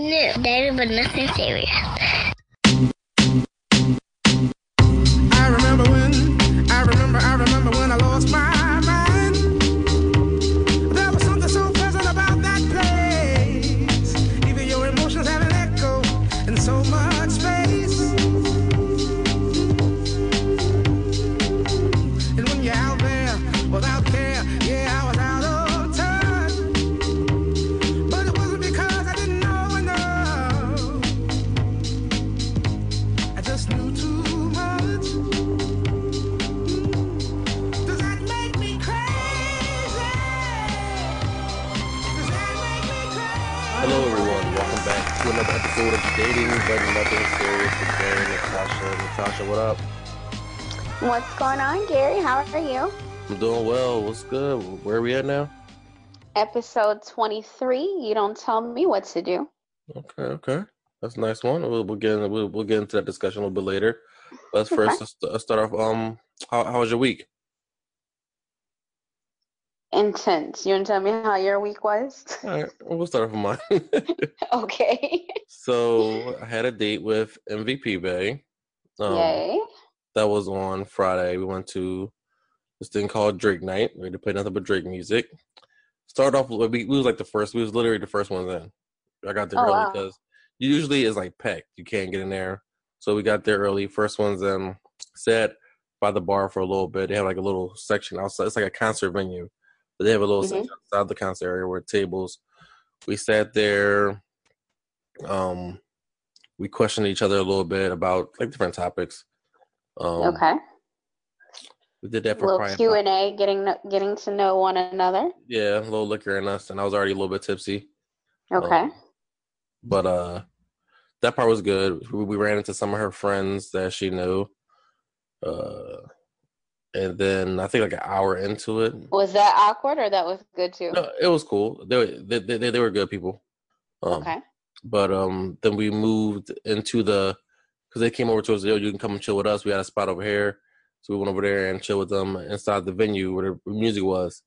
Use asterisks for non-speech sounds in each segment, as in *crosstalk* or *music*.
new, dated but nothing serious. You? I'm doing well. What's good? Where are we at now? Episode 23. You don't tell me what to do. Okay, okay. That's a nice one. We'll, we'll get in, we'll, we'll get into that discussion a little bit later. Let's *laughs* first let's, let's start off. Um, how, how was your week? Intense. You want to tell me how your week was? *laughs* All right, we'll start off with mine. *laughs* okay. so I had a date with MVP Bay. Um, Yay. That was on Friday. We went to this thing called Drake Night. We had to play nothing but Drake music. Started off, with- we, we was like the first. We was literally the first ones in. I got there Oh, early wow. because usually it's like packed. You can't get in there. So we got there early. First ones in. Sat by the bar for a little bit. They have like a little section outside. It's like a concert venue, but they have a little Mhm. section outside the concert area where tables. We sat there. Um, we questioned each other a little bit about like different topics. Um, okay. We did that A little Q and A, getting getting to know one another. yeah, a little liquor in us, and I was already a little bit tipsy. Okay. Um, but uh, that part was good. We, we ran into some of her friends that she knew, uh, and then I think like an hour into it, was that awkward or that was good too? no, it was cool. They were they, they, they were good people. Um, okay. But um, then we moved into the because they came over to us. Yo, you can come and chill with us. We had a spot over here, so we went over there and chill with them inside the venue where the music was.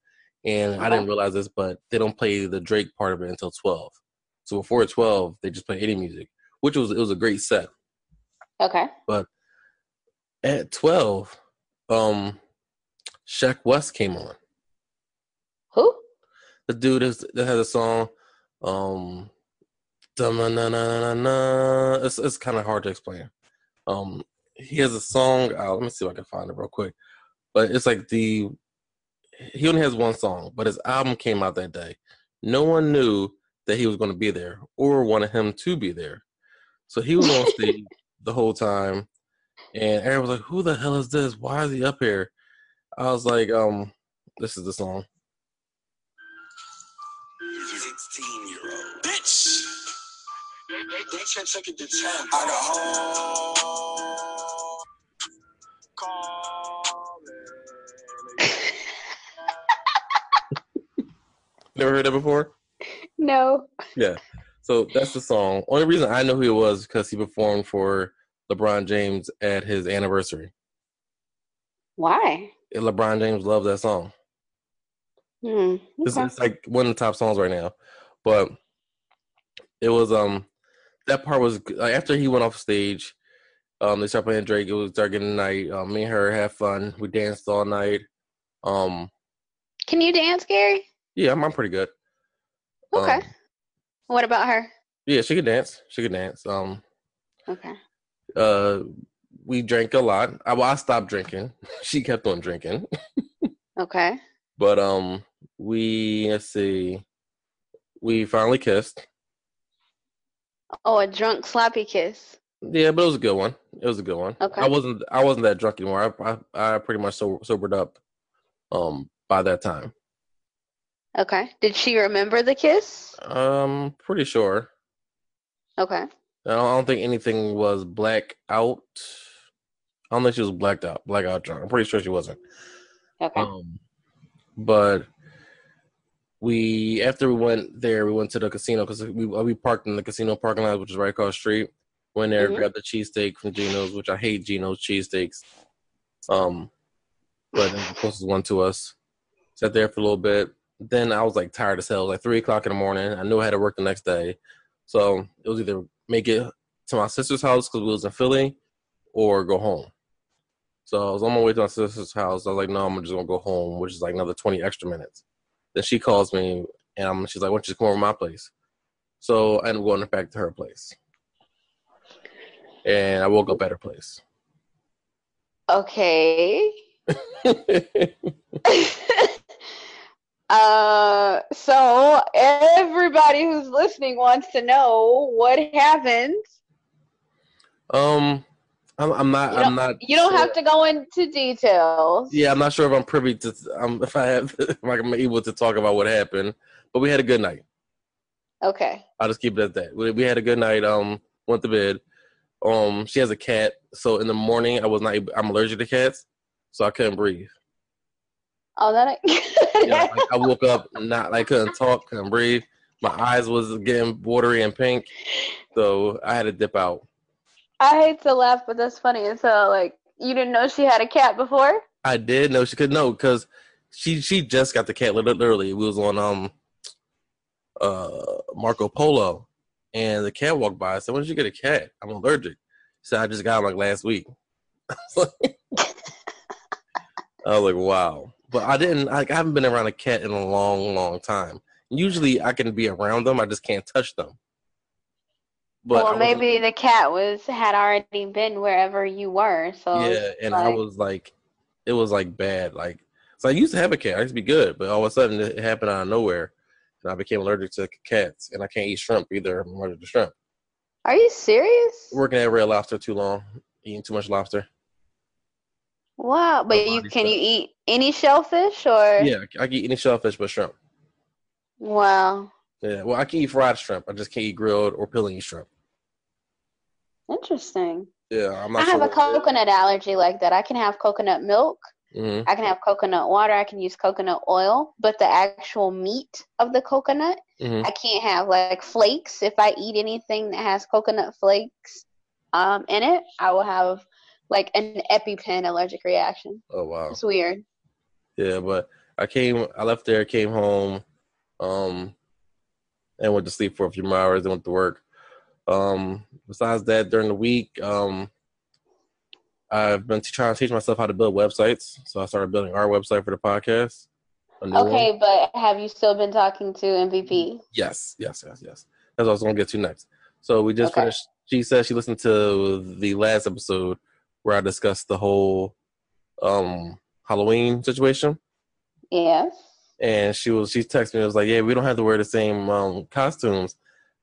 And I didn't realize this, but they don't play the Drake part of it until twelve. So before twelve, they just play any music, which was it was a great set. Okay. But at twelve, um, Sheck Wes came on. Who? The dude is, that has a song, um, it's it's kind of hard to explain. Um, he has a song. Uh, let me see if I can find it real quick. But it's like the he only has one song, but his album came out that day. No one knew that he was going to be there or wanted him to be there. So he was on stage *laughs* the whole time, and Aaron was like, "Who the hell is this? Why is he up here?" I was like, "Um, this is the song." 16 year old. Bitch! They check check it to 10. I got home. Never heard that before. no. Yeah. So that's the song. Only reason I know who he was because he performed for LeBron James at his anniversary. Why? And LeBron James loved that song. Hmm. It's, Okay. it's like one of the top songs right now. But it was um that part was like, after he went off stage. Um, they started playing Drake. It was dark in the night. Um, me and her had fun. We danced all night. Um, Can you dance, Gary? Yeah, I'm, I'm pretty good. Okay. Um, what about her? yeah, she could dance. She could dance. Um, Okay. uh we drank a lot I, well, I stopped drinking *laughs* she kept on drinking *laughs* Okay. but um we let's see we finally kissed Oh, a drunk sloppy kiss. yeah but it was a good one it was a good one Okay. i wasn't i wasn't that drunk anymore i i, I pretty much so, sobered up um by that time Okay. Did she remember the kiss? um pretty sure Okay. i don't, I don't think anything was black out i don't think she was blacked out blackout drunk i'm pretty sure she wasn't Okay. Um, but we after we went there, we went to the casino because we we parked in the casino parking lot, which is right across the street. Went there, Mhm. grabbed the cheesesteak from Geno's, which I hate Geno's cheesesteaks. Um, but the closest one to us. Sat there for a little bit. Then I was like tired as hell. It was like three o'clock in the morning. I knew I had to work the next day, So it was either make it to my sister's house because we was in Philly, or go home. So I was on my way to my sister's house. I was like, no, I'm just gonna go home, which is like another 20 extra minutes. Then she calls me and I'm, she's like, why don't you come over to my place? So I ended up going back to her place. And I woke up at her place. Okay. *laughs* *laughs* uh, so everybody who's listening wants to know what happened. um, I'm, I'm not. I'm not. You don't sure. have to go into details. Yeah, I'm not sure if I'm privy to. Um, if I have, *laughs* if I'm able to talk about what happened. But we had a good night. Okay. I'll just keep it at that. We, we had a good night. Um, went to bed. Um, she has a cat, so in the morning I was not. I'm allergic to cats, so I couldn't breathe. Oh, that. *laughs* Yeah, like, I woke up not like couldn't talk, couldn't breathe. My eyes was getting watery and pink, so I had to dip out. I hate to laugh, but that's funny. So, like, you didn't know she had a cat before? I did know she could know because she she just got the cat. lit- Literally, we was on um uh Marco Polo, and the cat walked by. I said, "When did you get a cat? I'm allergic." So "I just got him like last week." *laughs* *laughs* I was like, "Wow!" But I didn't. Like, I haven't been around a cat in a long, long time. Usually, I can be around them. I just can't touch them. But well, maybe the cat was had already been wherever you were. So yeah, and I was like, it was like bad. Like, so I used to have a cat. I used to be good, but all of a sudden it happened out of nowhere, and I became allergic to cats, and I can't eat shrimp either. I'm allergic to shrimp. Are you serious? Working at Red Lobster too long, eating too much lobster. Wow, but you can you eat any shellfish or? Yeah, I can eat any shellfish but shrimp. Wow, Yeah, well, I can eat fried shrimp. I just can't eat grilled or peeling shrimp. interesting. Yeah, I'm I have a coconut allergy like that. I can have coconut milk. hmm I can have coconut water. I can use coconut oil, but the actual meat of the coconut, hmm I can't have like flakes. If I eat anything that has coconut flakes um, in it, I will have like an EpiPen allergic reaction. Oh wow. It's weird. Yeah, but I came, I left there, came home, um, and went to sleep for a few more hours. Then went to work. Um, besides that, during the week, um, I've been trying to teach myself how to build websites. So I started building our website for the podcast. new one. Okay, but have you still been talking to MVP? Yes, yes, yes, yes. That's what I was gonna get to next. So we just Okay. finished. She said she listened to the last episode where I discussed the whole um Halloween situation. Yes. and she was she texted me and was like, "Yeah, we don't have to wear the same um, costumes."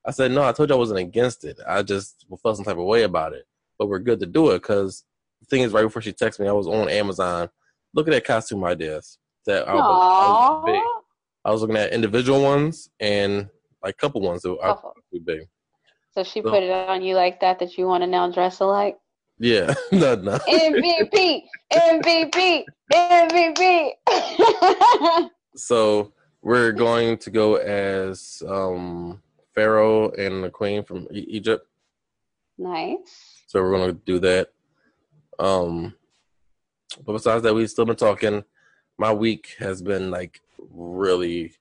I said, "No, I told you I wasn't against it. I just felt some type of way about it, but we're good to do it because the thing is, right before she texted me, I was on Amazon looking at costume ideas that I was, I was, big. I was looking at individual ones and like a couple ones that I Couple. big. So she So- put it on you like that that you want to now dress alike? Yeah, *laughs* no, no. MVP, MVP, MVP. So we're going to go as um, Pharaoh and the Queen from e- Egypt. nice. So we're gonna do that. Um, but besides that, we've still been talking. My week has been like really.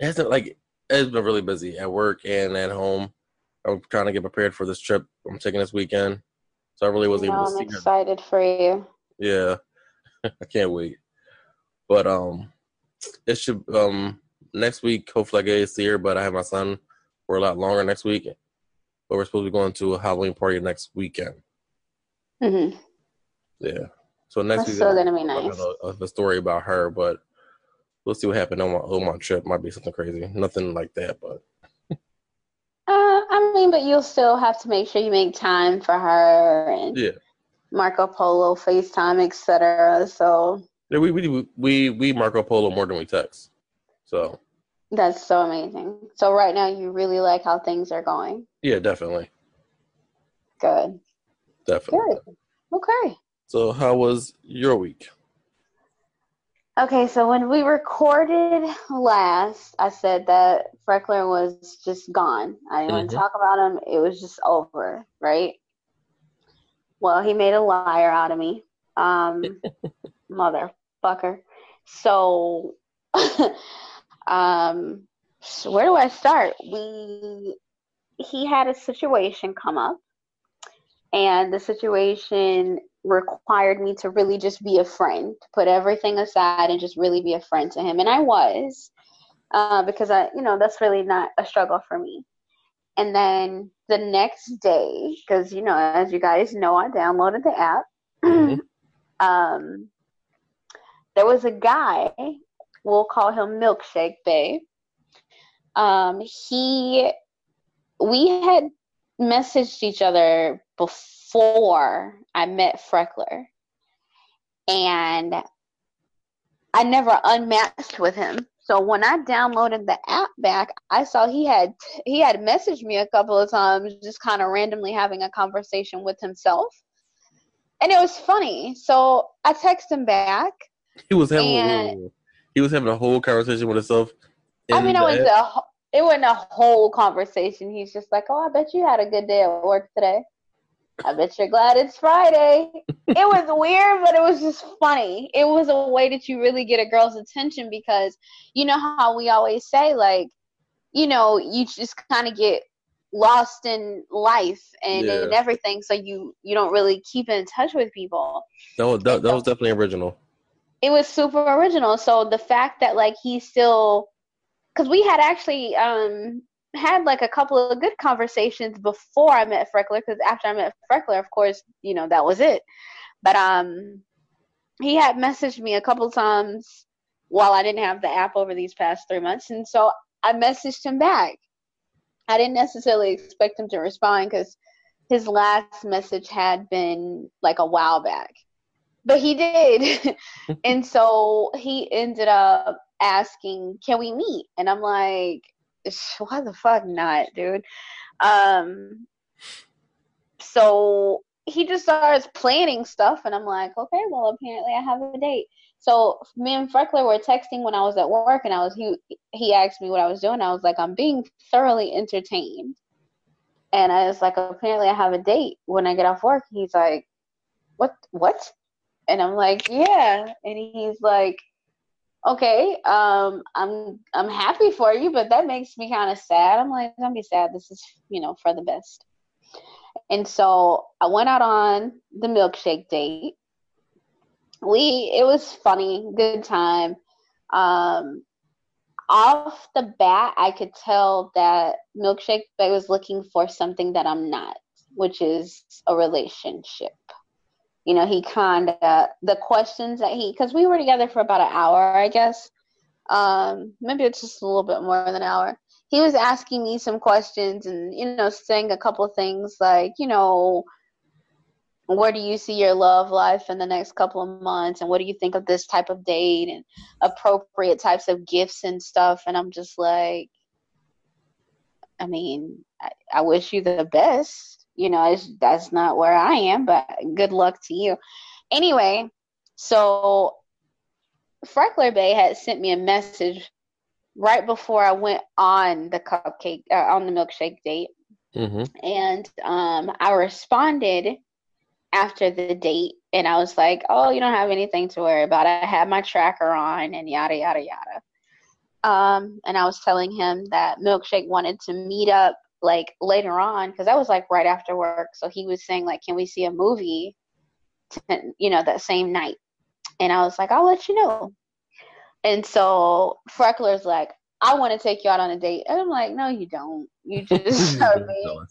It hasn't like it's been really busy at work and at home. I'm trying to get prepared for this trip I'm taking this weekend, so I really wasn't No, able to I'm see her. excited for you. Yeah, *laughs* I can't wait. But um, it should um next week. Hopefully, I get to see her. But I have my son for a lot longer next week. But we're supposed to be going to a Halloween party next weekend. hmm Yeah. So next That's week, still gonna be nice. gonna a story about her, but we'll see what happened on my on my trip. Might be something crazy, nothing like that, but Uh, I mean, but you'll still have to make sure you make time for her and yeah, Marco Polo, FaceTime, etc. So yeah. We we we we Marco Polo more than we text. So that's so amazing. So right now, you really like how things are going. yeah, definitely, Good. definitely. Good. Okay. So how was your week? Okay, so when we recorded last, I said that Freckler was just gone. I didn't want Mhm. to talk about him. It was just over, right? Well, he made a liar out of me. Um, *laughs* motherfucker. So, *laughs* um, so where do I start? We he had a situation come up, and the situation required me to really just be a friend, to put everything aside and just really be a friend to him. And I was, uh, because I, you know, that's really not a struggle for me. And then the next day, because you know, as you guys know, I downloaded the app. Mhm. *clears throat* um, there was a guy, we'll call him Milkshake Bay. Um, he, we had messaged each other before I met Freckler, and I never unmatched with him. So when I downloaded the app back, I saw he had he had messaged me a couple of times, just kind of randomly having a conversation with himself, and it was funny. So I texted him back. He was having And- he was having a whole conversation with himself. I mean, it was app. a it wasn't a whole conversation. He's just like, "Oh, I bet you had a good day at work today. I bet you're glad it's Friday." it was weird, but it was just funny. It was a way that you really get a girl's attention because you know how we always say, like, you know, you just kind of get lost in life and in everything, so you you don't really keep in touch with people. that was that, that was definitely original. it was super original. So the fact that like he still, because we had actually um had like a couple of good conversations before I met Freckler. Because after I met Freckler, of course, you know that was it. But um, he had messaged me a couple times while I didn't have the app over these past three months, and so I messaged him back. I didn't necessarily expect him to respond because his last message had been like a while back but he did *laughs* and so he ended up asking can we meet and i'm like "Sh- *laughs* why the fuck not dude? Um so he just starts planning stuff and i'm like okay well apparently i have a date. So me and freckler were texting when i was at work and i was he he asked me what i was doing. I was like i'm being thoroughly entertained. And i was like apparently i have a date when i get off work. He's like what what? And I'm like, yeah. And he's like, okay, um, I'm I'm happy for you, but that makes me kind of sad. I'm like, don't be sad. This is, you know, for the best. And so I went out on the milkshake date. We it was funny, good time. Um, off the bat, I could tell that Milkshake was looking for something that I'm not, which is a relationship you know, he kind of the questions that he because we were together for about an hour, I guess. Um, maybe it's just a little bit more than an hour. He was asking me some questions and you know, saying a couple things like, you know, where do you see your love life in the next couple of months, and what do you think of this type of date and appropriate types of gifts and stuff. And I'm just like, I mean, I, I wish you the best you know, it's, that's not where I am, but good luck to you. Anyway, so Freckler Bay had sent me a message right before I went on the cupcake, uh, on the milkshake date. hmm And um, I responded after the date and I was like, oh, you don't have anything to worry about. I had my tracker on and yada, yada, yada. Um, and I was telling him that Milkshake wanted to meet up like later on because that was like right after work. So he was saying like, can we see a movie, to, you know, that same night? And I was like, I'll let you know. And so Freckler's like, I want to take you out on a date. And I'm like, no, you don't. You *laughs* just, I mean,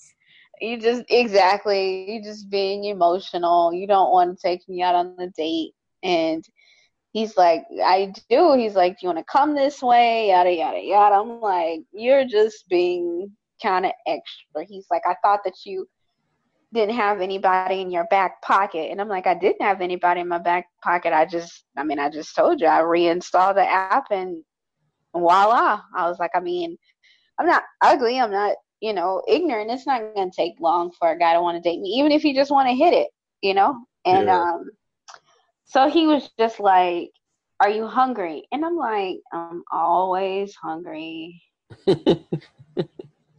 you just exactly you just being emotional you don't want to take me out on the date and he's like i do he's like do you want to come this way yada yada yada i'm like you're just being kind of extra he's like i thought that you didn't have anybody in your back pocket and i'm like i didn't have anybody in my back pocket i just i mean i just told you i reinstalled the app and voila i was like i mean i'm not ugly i'm not you know, ignorant, it's not gonna take long for a guy to want to date me, even if you just want to hit it, you know. And Yeah. um, so he was just like, "Are you hungry?" And I'm like, "I'm always hungry." *laughs*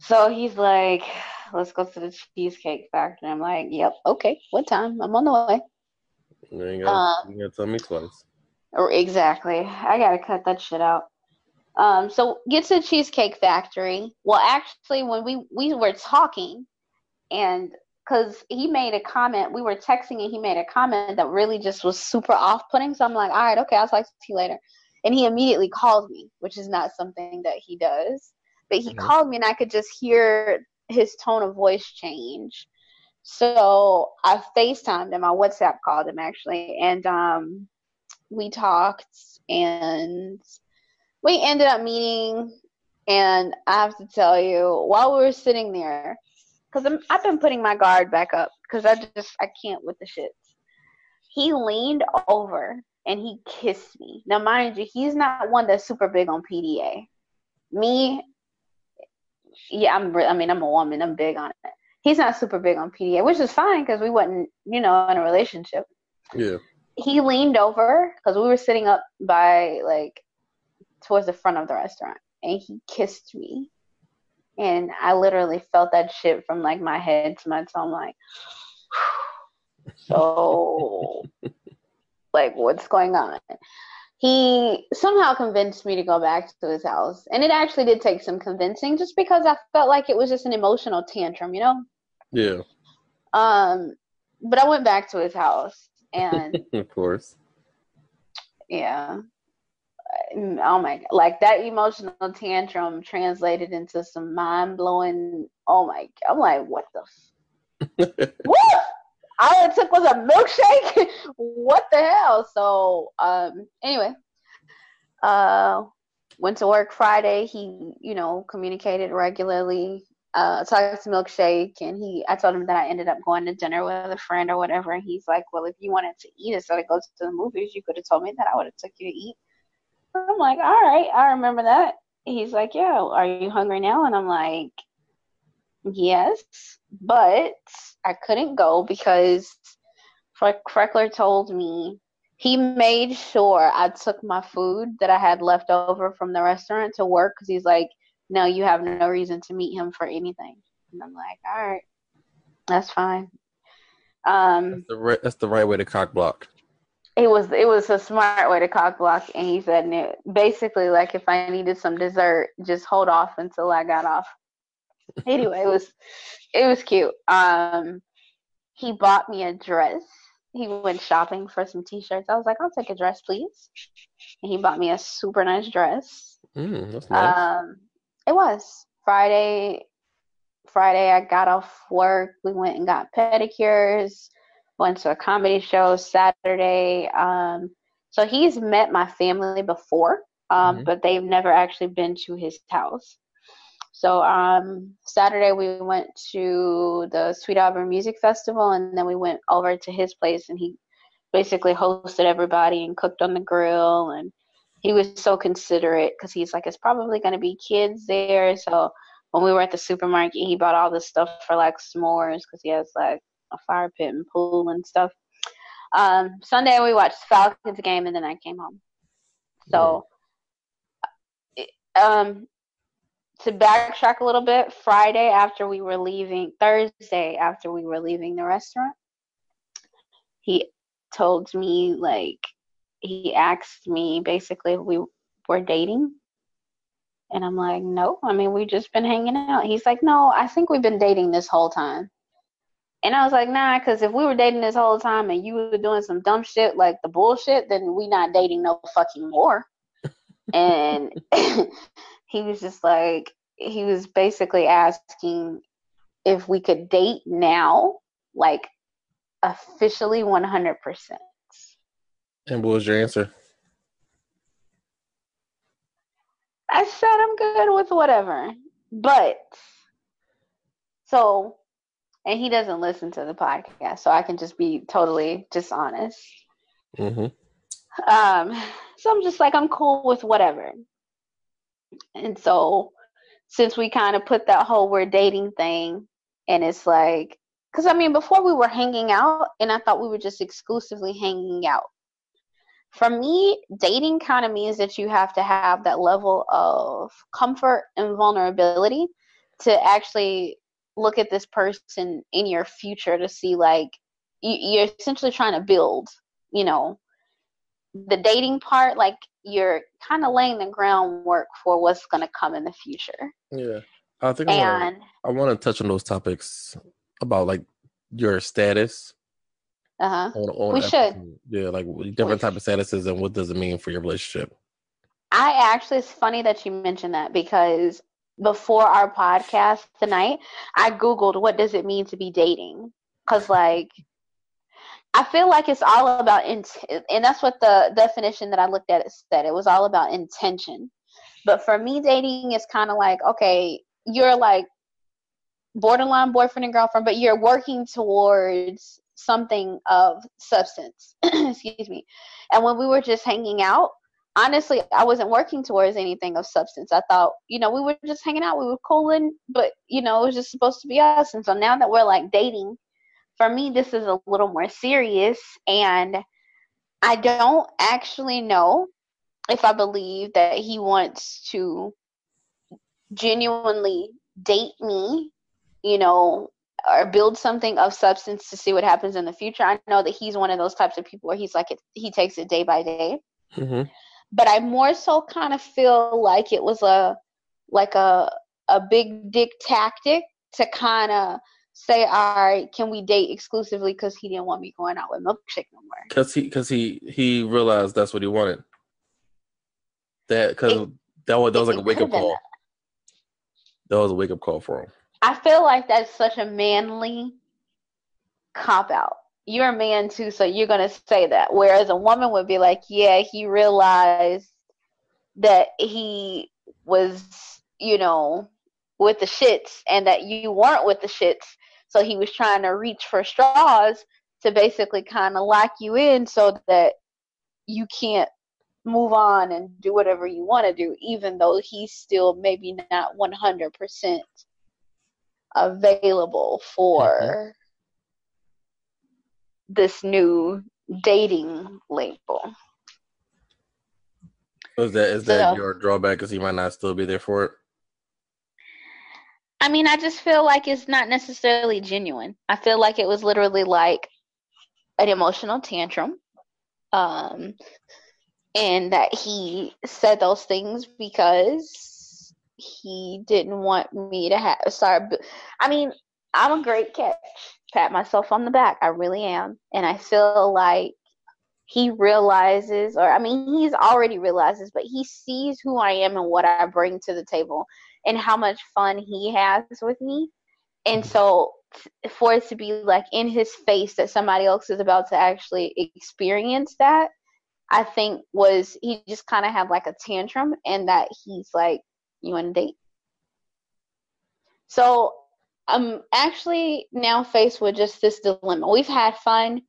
so he's like, "Let's go to the cheesecake factory." I'm like, "Yep, okay. What time? I'm on the way." You Uh, you gotta tell me twice. Or exactly. I gotta cut that shit out. Um, so get to Cheesecake Factory. Well, actually, when we we were talking, and because he made a comment, we were texting, and he made a comment that really just was super off-putting. So I'm like, all right, okay, I'll talk to you later. And he immediately called me, which is not something that he does. But he Mhm. called me, and I could just hear his tone of voice change. So I FaceTimed him. I WhatsApp called him actually, and um, we talked, and we ended up meeting. And I have to tell you, while we were sitting there, because I've been putting my guard back up because I just I can't with the shits. He leaned over and he kissed me. Now, mind you, he's not one that's super big on PDA. Me, yeah, I'm. I mean, I'm a woman. I'm big on it. He's not super big on PDA, which is fine because we wasn't, you know, in a relationship. Yeah. He leaned over because we were sitting up by like towards the front of the restaurant, and he kissed me. And I literally felt that shit from like my head to my toe. I'm like, *sighs* so, *laughs* like, what's going on? He somehow convinced me to go back to his house. And it actually did take some convincing just because I felt like it was just an emotional tantrum, you know? Yeah. Um, but I went back to his house and *laughs* Of course. yeah. Oh my god. Like that emotional tantrum translated into some mind blowing oh my god. I'm like, what the f- *laughs* what? All it took was a milkshake? *laughs* what the hell? So um anyway. Uh went to work Friday. He, you know, communicated regularly. Uh talked to Milkshake and he I told him that I ended up going to dinner with a friend or whatever and he's like, Well if you wanted to eat instead of go to the movies, you could have told me that I would have took you to eat. I'm like, All right, I remember that. He's like, Yeah, are you hungry now? And I'm like, Yes, but I couldn't go because Freck- Freckler told me he made sure I took my food that I had left over from the restaurant to work because he's like, no, you have no reason to meet him for anything. And I'm like, all right, that's fine. Um, That's the right, that's the right way to cock block. it was it was a smart way to cock block, and he said basically like if I needed some dessert, just hold off until I got off. Anyway, it was it was cute. Um, he bought me a dress. He went shopping for some t-shirts. I was like, I'll take a dress, please. And he bought me a super nice dress. Mm, that's nice. Um, it was Friday. Friday, I got off work. We went and got pedicures. Went to a comedy show Saturday. Um, so he's met my family before, um, Mhm. but they've never actually been to his house. So um, Saturday we went to the Sweet Auburn Music Festival, and then we went over to his place, and he basically hosted everybody and cooked on the grill, and he was so considerate because he's like, it's probably going to be kids there. So when we were at the supermarket, he bought all this stuff for like s'mores because he has like a fire pit and pool and stuff. Um, Sunday we watched the Falcons game, and then I came home. So, um, to backtrack a little bit, Friday after we were leaving, Thursday after we were leaving the restaurant, he told me like he asked me basically if we were dating. And I'm like, no, I mean, we've just been hanging out. He's like, no, I think we've been dating this whole time. And I was like, nah, because if we were dating this whole time and you were doing some dumb shit like the bullshit, then we not dating no fucking more. and *laughs* *laughs* he was just like, he was basically asking if we could date now, like officially 100%. and what was your answer? I said I'm good with whatever. But so and he doesn't listen to the podcast, so I can just be totally just honest. Mm-hmm. Um so I'm just like I'm cool with whatever. And so since we kind of put that whole we're dating thing and it's like cuz I mean before we were hanging out and I thought we were just exclusively hanging out. For me, dating kind of means that you have to have that level of comfort and vulnerability to actually look at this person in your future to see like you, you're essentially trying to build, you know, the dating part, like you're kind of laying the groundwork for what's going to come in the future. Yeah, I think And I want to touch on those topics about like your status. uh huh. We should. Yeah, like different type of statuses and what does it mean for your relationship. I actually, it's funny that you mentioned that because before our podcast tonight, I Googled what does it mean to be dating? Because, like, I feel like it's all about, and that's what the definition that I looked at it said. It was all about intention. But for me, dating is kind of like, okay, you're like borderline boyfriend and girlfriend, but you're working towards something of substance. *clears throat* Excuse me. And when we were just hanging out, honestly, I wasn't working towards anything of substance. I thought, you know, we were just hanging out, we were cooling, but you know, it was just supposed to be us. And so now that we're like dating, for me, this is a little more serious. And I don't actually know if I believe that he wants to genuinely date me, you know, or build something of substance to see what happens in the future. I know that he's one of those types of people where he's like, it, he takes it day by day hmm but I more so kind of feel like it was a like a a big dick tactic to kind of say, all right, can we date exclusively? Because he didn't want me going out with milkshake no more. Cause he, cause he, he realized that's what he wanted. That, cause that was that was like a wake up call. That was a wake up call for him. I feel like that's such a manly cop out. You're a man too, so you're gonna say that. Whereas a woman would be like, yeah, he realized that he was, you know, with the shits and that you weren't with the shits. So he was trying to reach for straws to basically kind of lock you in so that you can't move on and do whatever you want to do, even though he's still maybe not 100% available for this new dating label. Is that is that So- your drawback? Cause he might not still be there for it. I mean, I just feel like it's not necessarily genuine. I feel like it was literally like an emotional tantrum. Um, and that he said those things because he didn't want me to have. Sorry, I mean, I'm a great catch. Pat myself on the back. I really am. And I feel like he realizes, or I mean, he's already realizes, but he sees who I am and what I bring to the table and how much fun he has with me. And so for it to be like in his face that somebody else is about to actually experience that, I think was he just kind of had like a tantrum and that he's like, You want to date? So I'm actually now faced with just this dilemma. We've had fun.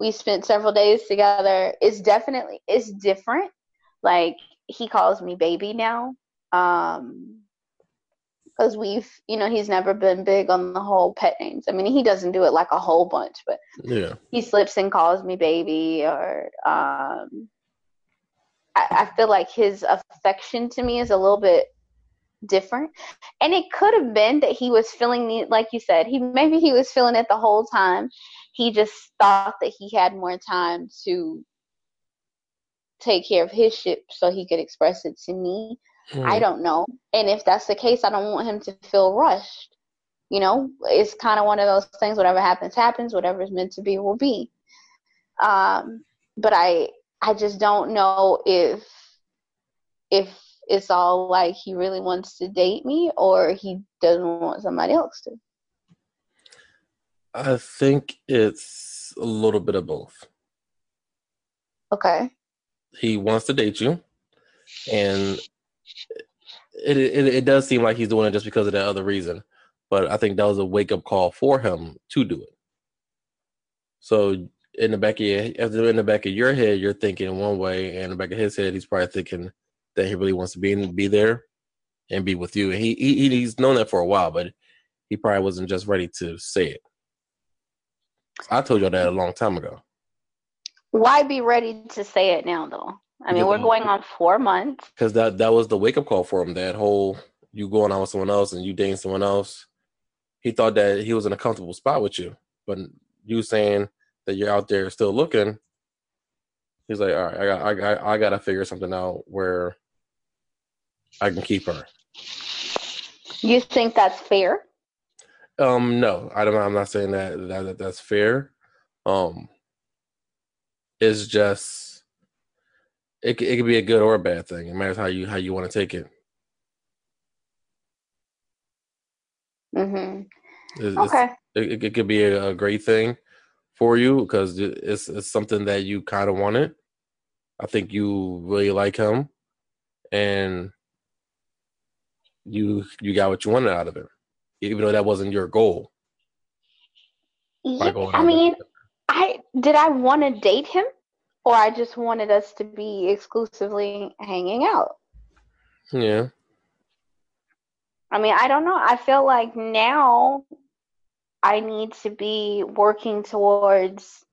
We spent several days together. It's definitely it's different. Like he calls me baby now. Um because we've you know he's never been big on the whole pet names. I mean he doesn't do it like a whole bunch but Yeah. he slips and calls me baby or um I, I feel like his affection to me is a little bit different. And it could have been that he was feeling the like you said he maybe he was feeling it the whole time. He just thought that he had more time to take care of his ship so he could express it to me I Hmm. don't know. And if that's the case, I don't want him to feel rushed. You know, it's kind of one of those things. Whatever happens, happens. Whatever is meant to be, will be. Um, but I, I just don't know if, if it's all like he really wants to date me or he doesn't want somebody else to. I think it's a little bit of both. Okay. He wants to date you, and it, it it does seem like he's doing it just because of that other reason. But I think that was a wake up call for him to do it. So in the back of your, in the back of your head, you're thinking one way, and in the back of his head, he's probably thinking that he really wants to be in, be there and be with you. And he, he he's known that for a while, but he probably wasn't just ready to say it. I told you that a long time ago. Why be ready to say it now, though? I mean, we're going on four months. because that that was the wake up call for him. That whole you going out with someone else and you dating someone else. He thought that he was in a comfortable spot with you, but you saying that you're out there still looking. He's like, all right, I got, I got, I got to figure something out where I can keep her. You think that's fair? Um, no, I don't. I'm not saying that that, that that's fair. Um, it's just it it could be a good or a bad thing. It matters how you how you want to take it. Mm-hmm. It's, Okay. it's, it, it could be a, a great thing for you because it's it's something that you kind of wanted. I think you really like him, and you you got what you wanted out of him, even though that wasn't your goal. Yeah, I mean. I did I want to date him, or I just wanted us to be exclusively hanging out. yeah, I mean, I don't know. I feel like now I need to be working towards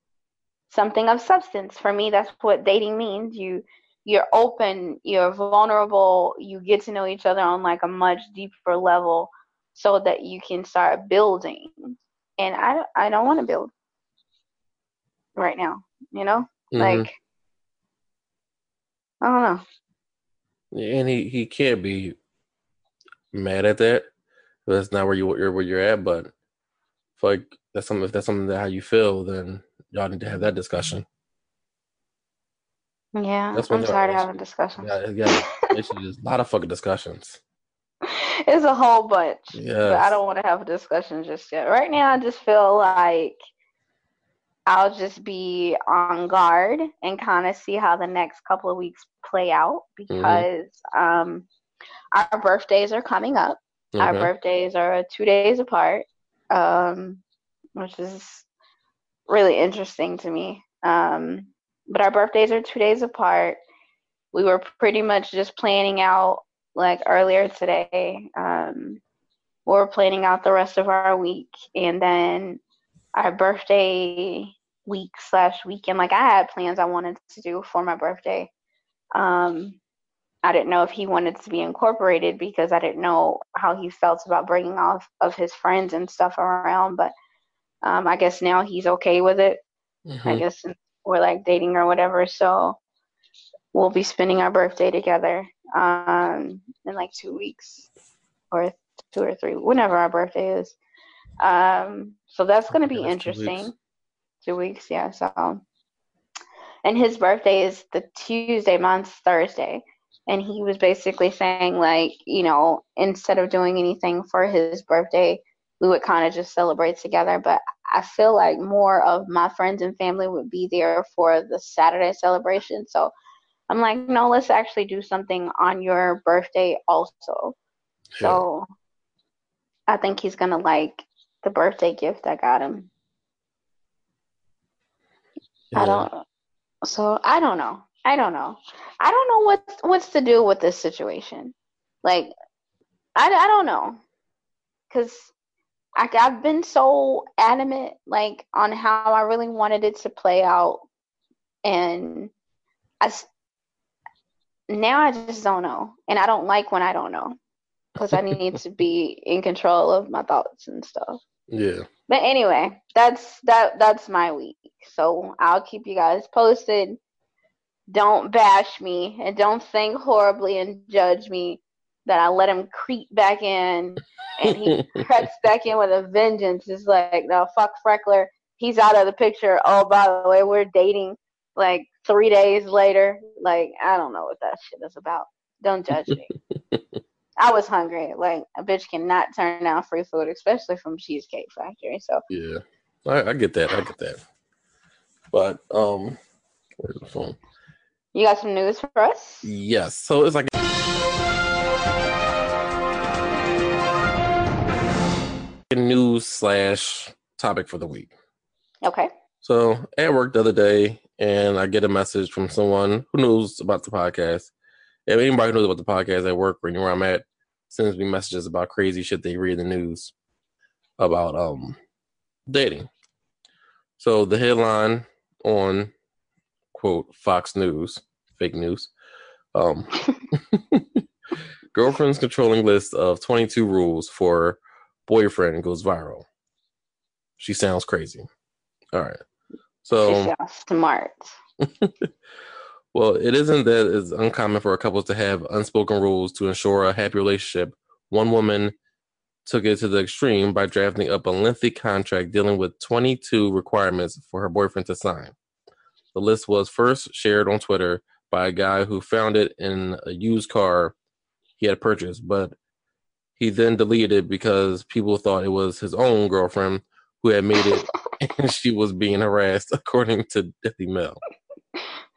something of substance. For me, that's what dating means. You you're open, you're vulnerable, you get to know each other on like a much deeper level so that you can start building. And I I don't want to build right now, you know? Mhm. Like I don't know. And he he can't be mad at that. That's not where you you're where you're at. But if like that's something if that's something that how you feel, then y'all need to have that discussion. Yeah, That's I'm tired of having discussions. Yeah, yeah. *laughs* It's just a lot of fucking discussions. It's a whole bunch. Yeah, I don't want to have a discussion just yet. Right now, I just feel like I'll just be on guard and kind of see how the next couple of weeks play out because um, our birthdays are coming up. Our birthdays are two days apart, um, which is really interesting to me. Um, but our birthdays are two days apart. We were pretty much just planning out like earlier today. Um, we're planning out the rest of our week, and then our birthday week slash weekend. Like I had plans I wanted to do for my birthday. Um, I didn't know if he wanted to be incorporated because I didn't know how he felt about bringing off of his friends and stuff around. But um, I guess now he's okay with it. I Mhm. guess we're like dating or whatever. So we'll be spending our birthday together um, in like two weeks or two or three, whenever our birthday is. Um, so that's going to be that's two interesting. weeks. Two weeks, yeah. So, and his birthday is the Tuesday, mine's Thursday. And he was basically saying, like, you know, instead of doing anything for his birthday, we would kind of just celebrate together. But I feel like more of my friends and family would be there for the Saturday celebration. So I'm like, no, let's actually do something on your birthday also. So I think he's gonna like the birthday gift I got him. I don't. So I don't know. I don't know. I don't know what what's to do with this situation. Like, I, I don't know, cause I I've been so adamant like on how I really wanted it to play out, and I now I just don't know, and I don't like when I don't know, cause I need to be in control of my thoughts and stuff. Yeah. But anyway, that's that that's my week. So I'll keep you guys posted. Don't bash me and don't think horribly and judge me that I let him creep back in and he *laughs* creeps back in with a vengeance. It's like, no, fuck Freckler. He's out of the picture. Oh, by the way, we're dating like three days later. Like, I don't know what that shit is about. Don't judge me. *laughs* I was hungry. Like, a bitch cannot turn down free food, especially from Cheesecake Factory. So, Yeah. I, I get that. I get that. But um, where's the phone? you got some news for us? Yes. So it's like a news slash topic for the week. Okay. So at work the other day, and I get a message from someone who knows about the podcast. If anybody knows about the podcast at work or anywhere I'm at sends me messages about crazy shit they read in the news about um dating. So the headline on quote Fox News, fake news, um *laughs* girlfriend's controlling list of 22 rules for boyfriend goes viral. She sounds crazy. All right. So She So sounds smart. *laughs* Well, it isn't that it's uncommon for couples to have unspoken rules to ensure a happy relationship. One woman took it to the extreme by drafting up a lengthy contract dealing with 22 requirements for her boyfriend to sign. The list was first shared on Twitter by a guy who found it in a used car he had purchased, but he then deleted it because people thought it was his own girlfriend who had made it *laughs* and she was being harassed, according to Daily Mail.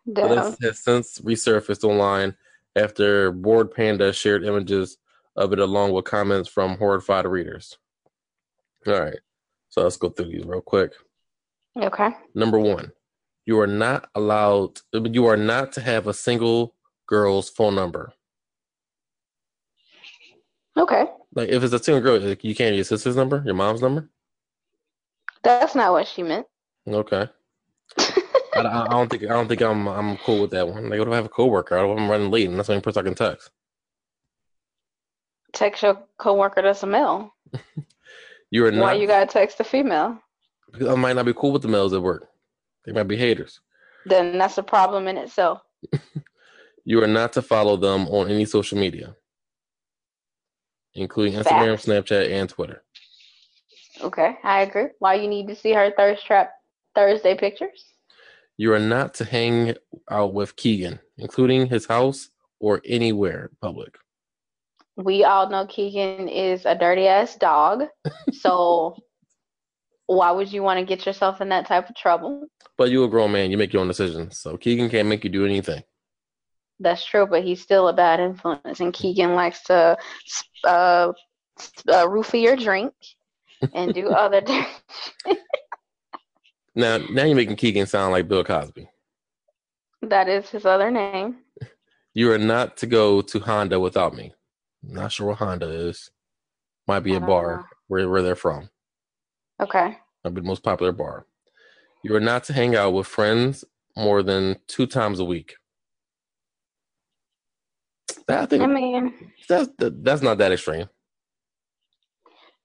List has since resurfaced online after Bored Panda shared images of it along with comments from horrified readers. All right, so let's go through these real quick. Okay. Number one, you are not allowed, you are not to have a single girl's phone number. Okay. Like if it's a single girl, you can't use your sister's number, your mom's number. That's not what she meant. Okay. *laughs* I, I don't think I don't think I'm I'm cool with that one. Like, what if I have a coworker? I don't I'm running late, and that's the only person I can text. Text your coworker that's a male. *laughs* You are not. Why you gotta text a female? because I might not be cool with the males at work. They might be haters. Then that's a problem in itself. *laughs* You are not to follow them on any social media, including Instagram, Snapchat, and Twitter. Okay, I agree. Why you need to see her thirst trap Thursday pictures? You are not to hang out with Keegan, including his house or anywhere public. We all know Keegan is a dirty ass dog. *laughs* so why would you want to get yourself in that type of trouble? But you a grown man, you make your own decisions. So Keegan can't make you do anything. That's true, but he's still a bad influence. And Keegan likes to uh, uh, roofie your drink and do *laughs* other *laughs* things. Now, now you're making Keegan sound like Bill Cosby. that is his other name. You are not to go to Honda without me. Not sure what Honda is. Might be a bar know. where where they're from. Okay. Might be the most popular bar. You are not to hang out with friends more than two times a week. That, I think I mean, that's that, that's not that extreme.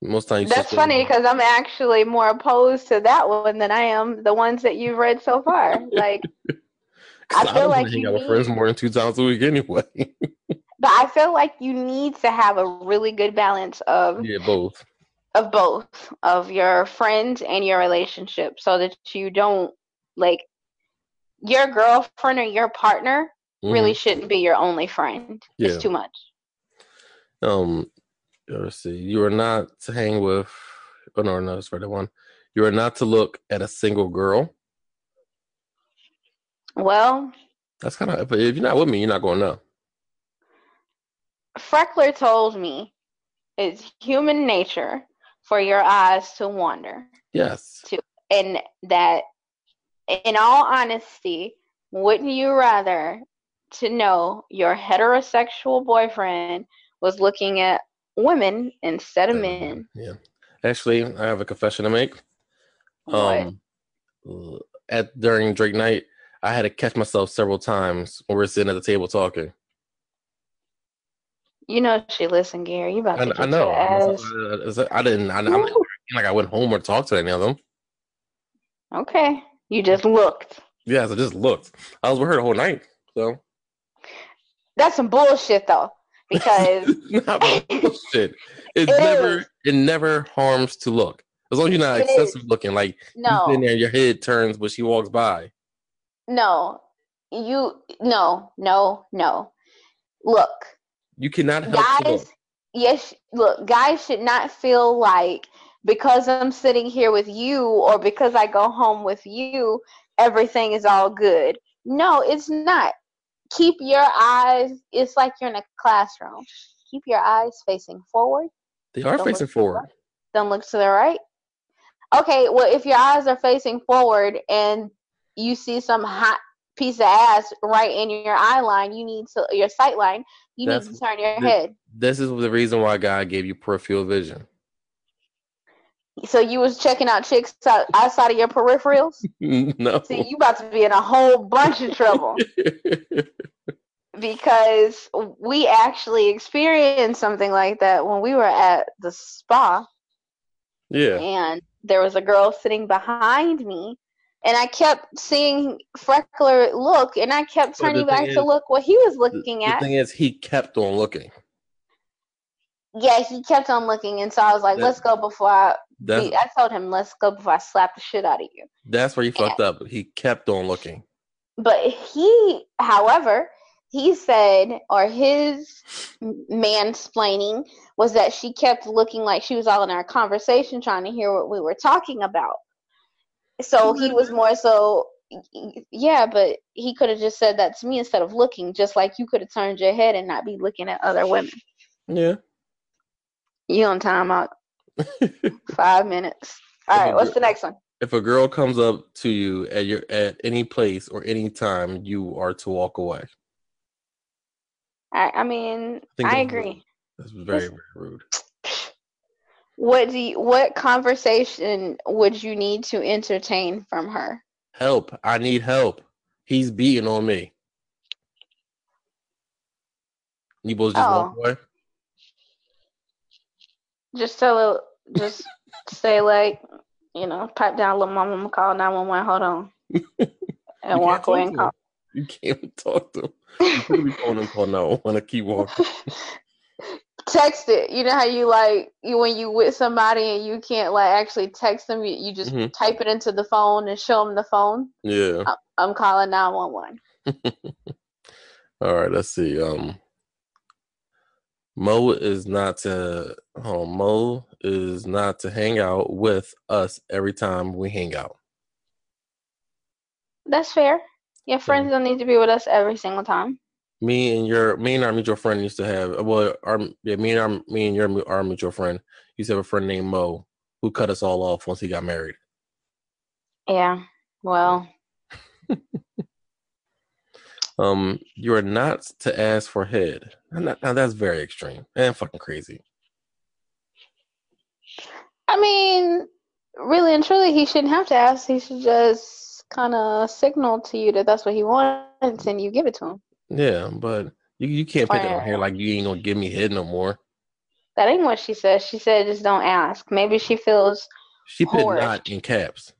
Most times, that's funny because I'm actually more opposed to that one than I am the ones that you've read so far. *laughs* Like, *laughs* I feel don't like hang you out with friends more than two times a week anyway. *laughs* but I feel like you need to have a really good balance of yeah, both. of both of your friends and your relationship so that you don't like your girlfriend or your partner Mhm. really shouldn't be your only friend. Yeah. It's too much. Um, let's see. You are not to hang with. Oh no, no, that's for the one. You are not to look at a single girl. Well, That's kind of. If you're not with me, you're not going to know. Freckler told me it's human nature for your eyes to wander. Yes. To and that, in all honesty, wouldn't you rather to know your heterosexual boyfriend was looking at women instead of men? Yeah. Actually, I have a confession to make. What? Um, at during Drake night, I had to catch myself several times when we are sitting at the table talking. You know she listen, Gary. You about I, to get I know. your ass. I, I didn't. I, I'm not like I went home or talked to any of them. Okay, you just looked. Yes, I just looked. I was with her the whole night. So That's some bullshit though, because *laughs* not *laughs* bullshit. It, It never is. it never harms to look. As long as you're not It excessive looking, like no, sitting there, your head turns when she walks by. no, you no, no, no. Look, You cannot help guys. Yes, look, guys should not feel like because I'm sitting here with you or because I go home with you, everything is all good. No, it's not. Keep your eyes. It's like you're in a classroom. Keep your eyes facing forward. They are Don't facing forward. left. Don't look to the right. Okay, well, if your eyes are facing forward and you see some hot piece of ass right in your eye line, you need to your sight line. You need to turn your head. This is the reason why God gave you peripheral vision. So you was checking out chicks outside of your peripherals. *laughs* no. See, you about to be in a whole bunch of trouble *laughs* because we actually experienced something like that when we were at the spa. yeah. and there was a girl sitting behind me and I kept seeing Freckler look, and I kept turning back thing to look what he was The, looking the at. thing is, he kept on looking. Yeah, he kept on looking, and so I was like, That- "Let's go before I." That's Be, I told him, "Let's go before I slap the shit out of you." that's where he fucked up. He kept on looking. But he, however, he said, or his mansplaining was that she kept looking like she was all in our conversation, trying to hear what we were talking about. So he was mm-hmm. more so, yeah, but he could have just said that to me instead of looking, just like you could have turned your head and not be looking at other women. Yeah. You on timeout? *laughs* Five minutes. All right, what's the next one? if a girl comes up to you at your at any place or any time, you are to walk away. I, I mean, think I agree. rude. That's very very rude. *sniffs* What do you, what conversation would you need to entertain from her? Help! I need help. He's beating on me. You both just walk Oh. away. Just tell her, just say like, you know, pipe down, little mama, I'm gonna call nine one one. Hold on, *laughs* and walk away and call. You can't talk to him. You be phoning call no. Want to keep walking? *laughs* text it. You know how you like you when you with somebody and you can't like actually text them. You, you just Mhm. type it into the phone and show them the phone. Yeah. I'm calling nine one one. *laughs* All right. Let's see. Um, Mo is not to. Oh, Mo is not to hang out with us every time we hang out. That's fair. Your friends don't need to be with us every single time. me and your me and our mutual friend used to have well our yeah me and our me and your our mutual friend used to have a friend named Mo who cut us all off once he got married. Yeah. Well, *laughs* Um, you are not to ask for head. Now, now that's very extreme and fucking crazy. I mean, really and truly, he shouldn't have to ask. He should just kind of signal to you that that's what he wants, and you give it to him. Yeah, but you you can't put that on here like you ain't gonna give me head no more. That ain't what she said. She said just don't ask. Maybe she feels She put not in caps.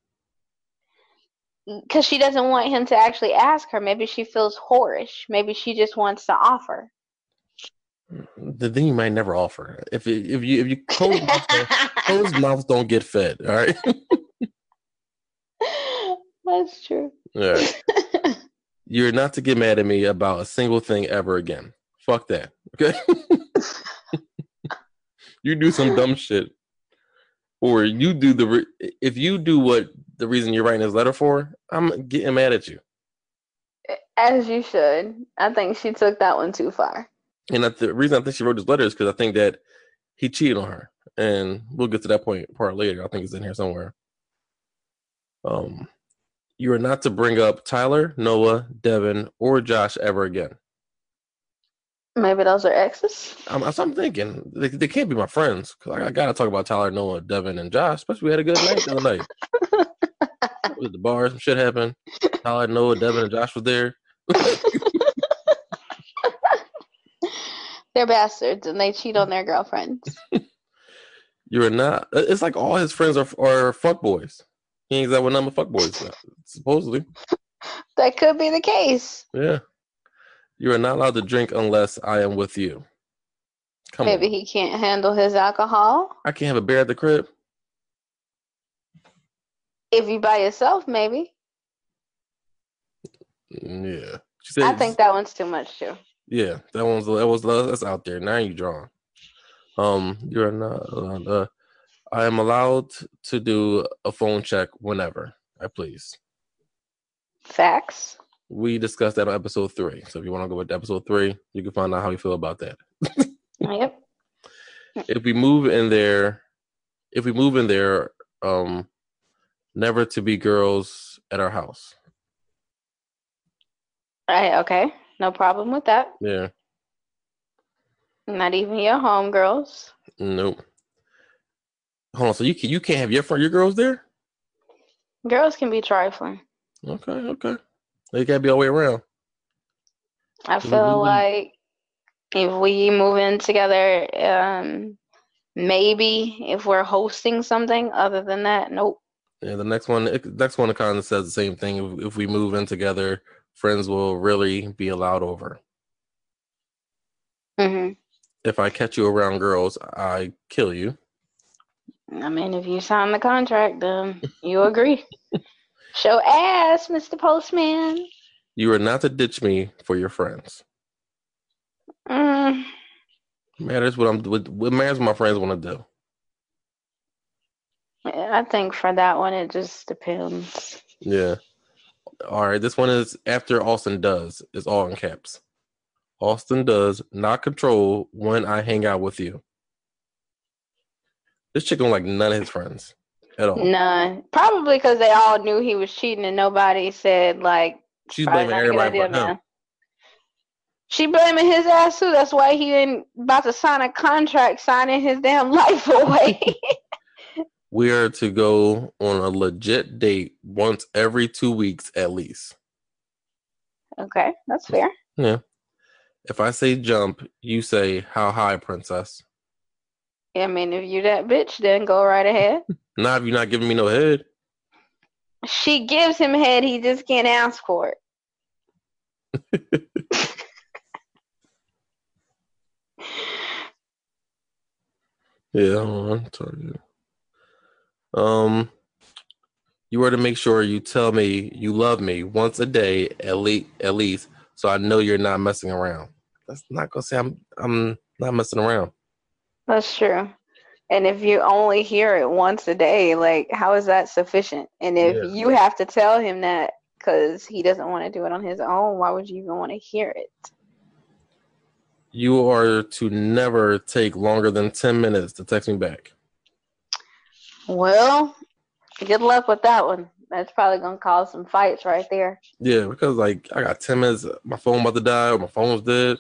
Because she doesn't want him to actually ask her. Maybe she feels whorish. Maybe she just wants to offer. Then you might never offer. If it, if you if you close mouths *laughs* closed mouths don't get fed. All right. *laughs* That's true. right. *laughs* You're not to get mad at me about a single thing ever again. Fuck that. Okay. you do some dumb shit, or you do the re- if you do what the reason you're writing this letter for, I'm getting mad at you. As you should. I think she took that one too far. And the reason I think she wrote this letter is because I think that he cheated on her, and we'll get to that point part later. I think it's in here somewhere. Um, you are not to bring up Tyler, Noah, Devin, or Josh ever again. Maybe those are exes. I'm, I'm thinking. They, they can't be my friends because I, I gotta talk about Tyler, Noah, Devin, and Josh. Especially we had a good night the other night. *laughs* Was at the bar, some shit happened. All I know, Devin, and Josh was there. *laughs* They're bastards and they cheat on their girlfriends. *laughs* You are not. It's like all his friends are are fuck boys. He ain't that with number fuck boys supposedly. *laughs* That could be the case. Yeah. You are not allowed to drink unless I am with you. Come Maybe on. he can't handle his alcohol. I can't have a beer at the crib. If you by yourself, maybe. Mm, Yeah. She said, I think that one's too much too. Yeah, that one's that was that's out there. Now you drawing. Um, you're not. allowed, Uh, I am allowed to do a phone check whenever I please. Facts. We discussed that on episode three. So if you want to go with episode three, you can find out how you feel about that. *laughs* Yep. If we move in there, if we move in there, um, never to be girls at our house. Right, okay. No problem with that. Yeah, Not even your homegirls. nope. Hold on. So you can you can't have your friend your girls there? Girls can be trifling. Okay, okay. They gotta be all the way around. I feel like if we move in together, um, maybe if we're hosting something, other than that, nope. Yeah, the next one, it, next one, kind of says the same thing. If, if we move in together, friends will really be allowed over. hmm If I catch you around girls, I kill you. I mean, if you sign the contract, then you agree. *laughs* Show ass, Mr. Postman. You are not to ditch me for your friends. Mm, Matters what I'm. What, what matters what my friends want to do. I think for that one, it just depends. Yeah. All right. This one is after Austin does. It's all in caps. Austin does not control when I hang out with you. This chick don't like none of his friends at all. None. Probably because they all knew he was cheating and nobody said, like, She's blaming not a good everybody but him. She blaming his ass too. That's why he ain't about to sign a contract, signing his damn *laughs* life away. We are to go on a legit date once every two weeks at least. okay, that's fair. Yeah. If I say jump, you say how high, princess. I mean, if you're that bitch, then go right ahead. *laughs* nah, if you're not giving me no head. She gives him head, he just can't ask for it. *laughs* Yeah, hold on. Tell you. Um, you are to make sure you tell me you love me once a day at least, at least, so I know you're not messing around. That's not gonna say I'm I'm not messing around. That's true. And if you only hear it once a day, like how is that sufficient? And if Yeah. you have to tell him that because he doesn't want to do it on his own, why would you even want to hear it? You are to never take longer than ten minutes to text me back. Well, good luck with that one. That's probably gonna cause some fights right there. Yeah, because like I got ten minutes, my phone about to die, or my phone's dead.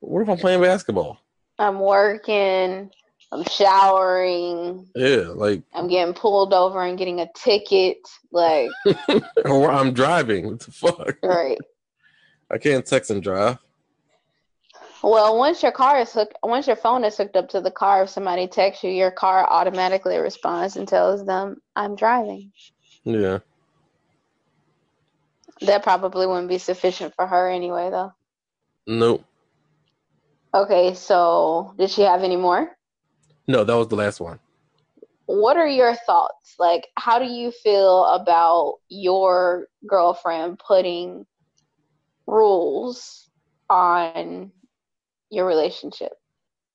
What if I'm playing basketball? I'm working, I'm showering, Yeah, like I'm getting pulled over and getting a ticket. Like, *laughs* or I'm driving. What the fuck? right. I can't text and drive. Well, once your car is hooked, once your phone is hooked up to the car, if somebody texts you, your car automatically responds and tells them, "I'm driving." Yeah. That probably wouldn't be sufficient for her anyway, though. Nope. Okay, so did she have any more? No, that was the last one. What are your thoughts? Like, how do you feel about your girlfriend putting rules on your relationship?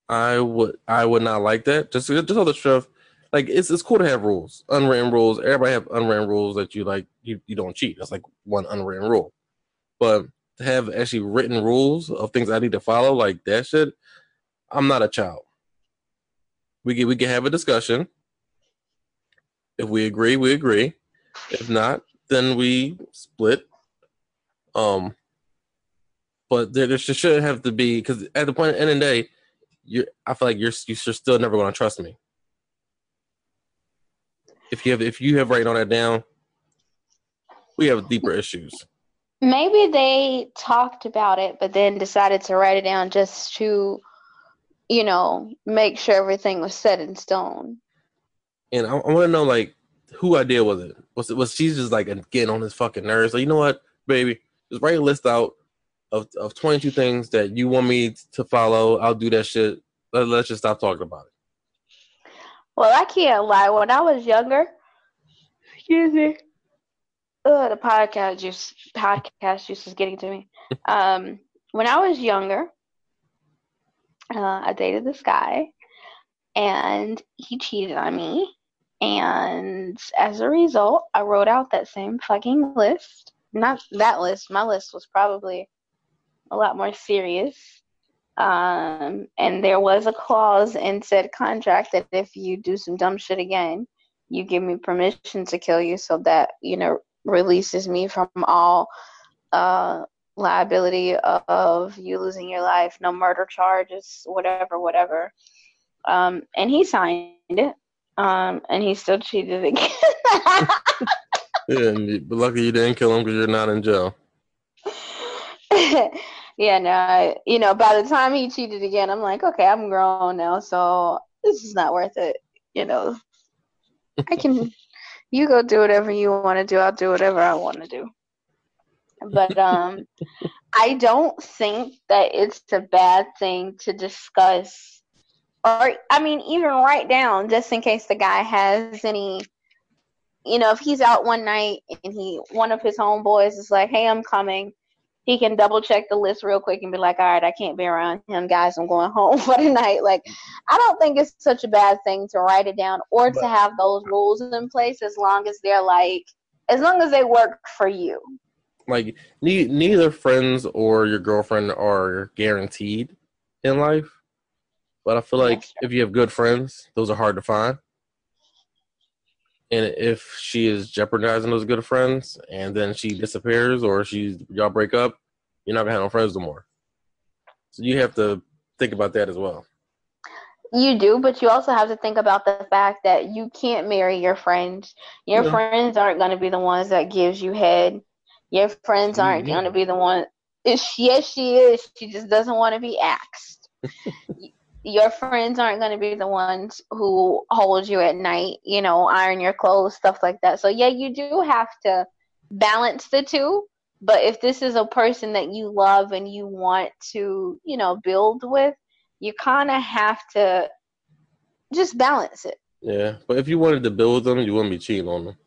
I would I would not like that. Just just all the stuff. Like it's it's cool to have rules, unwritten rules. Everybody have unwritten rules that you like. You you don't cheat. That's like one unwritten rule. But to have actually written rules of things I need to follow, like that shit, I'm not a child. We can we can have a discussion. If we agree, we agree. If not, then we split. Um, but there, there should should have to be because at the point end of the day, you I feel like you're you're still never going to trust me. If you have if you have writing all that down, we have deeper issues. Maybe they talked about it, but then decided to write it down just to, you know, make sure everything was set in stone. And I, I want to know like who idea was it? Was it was she just like getting on his fucking nerves? Like you know what, baby, just write a list out of of 22 things that you want me to follow. I'll do that shit. Let, let's just stop talking about it. Well, I can't lie. When I was younger, excuse me, uh, the podcast juice, podcast juice is getting to me. *laughs* Um, when I was younger, uh, I dated this guy, and he cheated on me. And as a result, I wrote out that same fucking list. Not that list. My list was probably a lot more serious. Um, and there was a clause in said contract that if you do some dumb shit again, you give me permission to kill you so that, you know, releases me from all uh, liability of you losing your life, no murder charges, whatever, whatever. Um, and he signed it. Um, and he still cheated again. *laughs* Yeah, but lucky you didn't kill him because you're not in jail. *laughs* yeah, no, I, you know, by the time he cheated again, I'm like, okay, I'm grown now, so this is not worth it. You know, I can you go do whatever you want to do. I'll do whatever I want to do. But um, I don't think that it's a bad thing to discuss, or I mean, even write down just in case the guy has any. You know, if he's out one night and he one of his homeboys is like, "Hey, I'm coming," he can double check the list real quick and be like, "All right, I can't be around him, guys. I'm going home *laughs* for the night." Like, I don't think it's such a bad thing to write it down or But- to have those rules in place as long as they're like, as long as they work for you. Like ne- neither friends or your girlfriend are guaranteed in life, but I feel like if you have good friends, those are hard to find. And if she is jeopardizing those good friends, and then she disappears or she's y'all break up, you're not gonna have no friends no more. So you have to think about that as well. You do, but you also have to think about the fact that you can't marry your friends. Your Yeah. friends aren't to be the ones that gives you head. Your friends aren't Mhm. going to be the one. Yes, she is. She just doesn't want to be axed. *laughs* your friends aren't going to be the ones who hold you at night. You know, iron your clothes, stuff like that. So yeah, you do have to balance the two. But if this is a person that you love and you want to, you know, build with, you kind of have to just balance it. Yeah, but if you wanted to build with them, you wouldn't be cheating on them.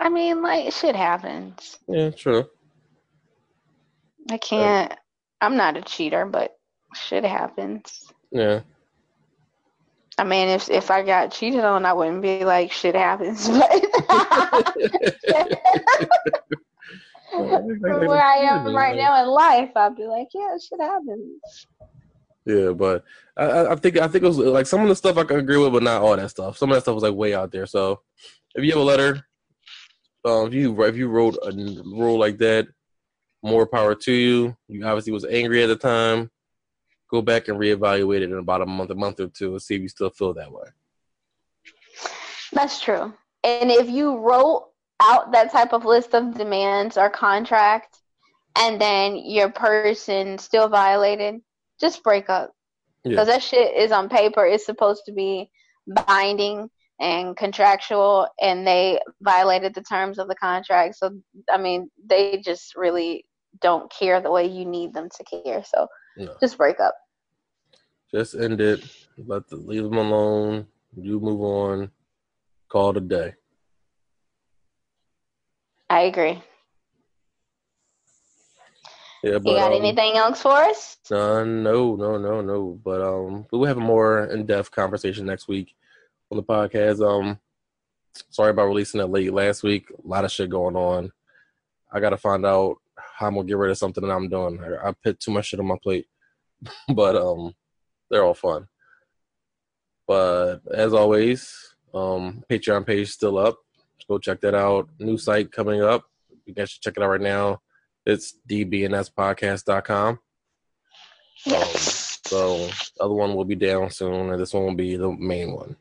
I mean, like shit happens. Yeah, true. I can't. I'm not a cheater, but shit happens. Yeah, I mean, if if I got cheated on, I wouldn't be like shit happens. *laughs* But *laughs* from where I am right now in life, I'd be like, yeah, shit happens. Yeah, but I- I, think I think it was like some of the stuff I can agree with, but not all that stuff. Some of that stuff was like way out there. So if you have a letter, um, if you if you wrote a rule like that, more power to you. You obviously was angry at the time. Go back and reevaluate it in about a month, a month or two, and see if you still feel that way. That's true. And if you wrote out that type of list of demands or contract, and then your person still violated, just break up. Yeah. Because that shit is on paper. It's supposed to be binding and contractual, and they violated the terms of the contract. So, I mean, they just really don't care the way you need them to care. So, No. just break up. Just end it. Let the leave them alone. You move on. Call it a day. I agree. Yeah, but You got um, anything else for us? Uh, no, no, no, no. But um, we'll have a more in-depth conversation next week on the podcast. Um, sorry about releasing it late last week. A lot of shit going on. I gotta find out how I'm gonna get rid of something that I'm doing. I, I put too much shit on my plate, *laughs* but um, they're all fun. But as always, um, Patreon page still up. Go check that out. New site coming up. You guys should check it out right now. It's dbnspodcast.com. Um, so the other one will be down soon, and this one will be the main one.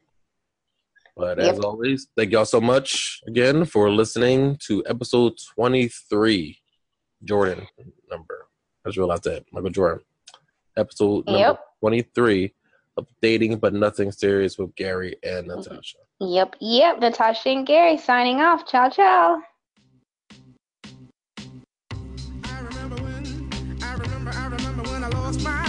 But as always, thank y'all so much again for listening to episode 23. Jordan number. I just realized that. Michael Jordan. Episode number Yep. 23 of Dating But Nothing Serious with Gary and mm-hmm. Natasha. Yep, yep. Natasha and Gary signing off. Ciao, ciao. I remember when, I remember, I remember when I lost my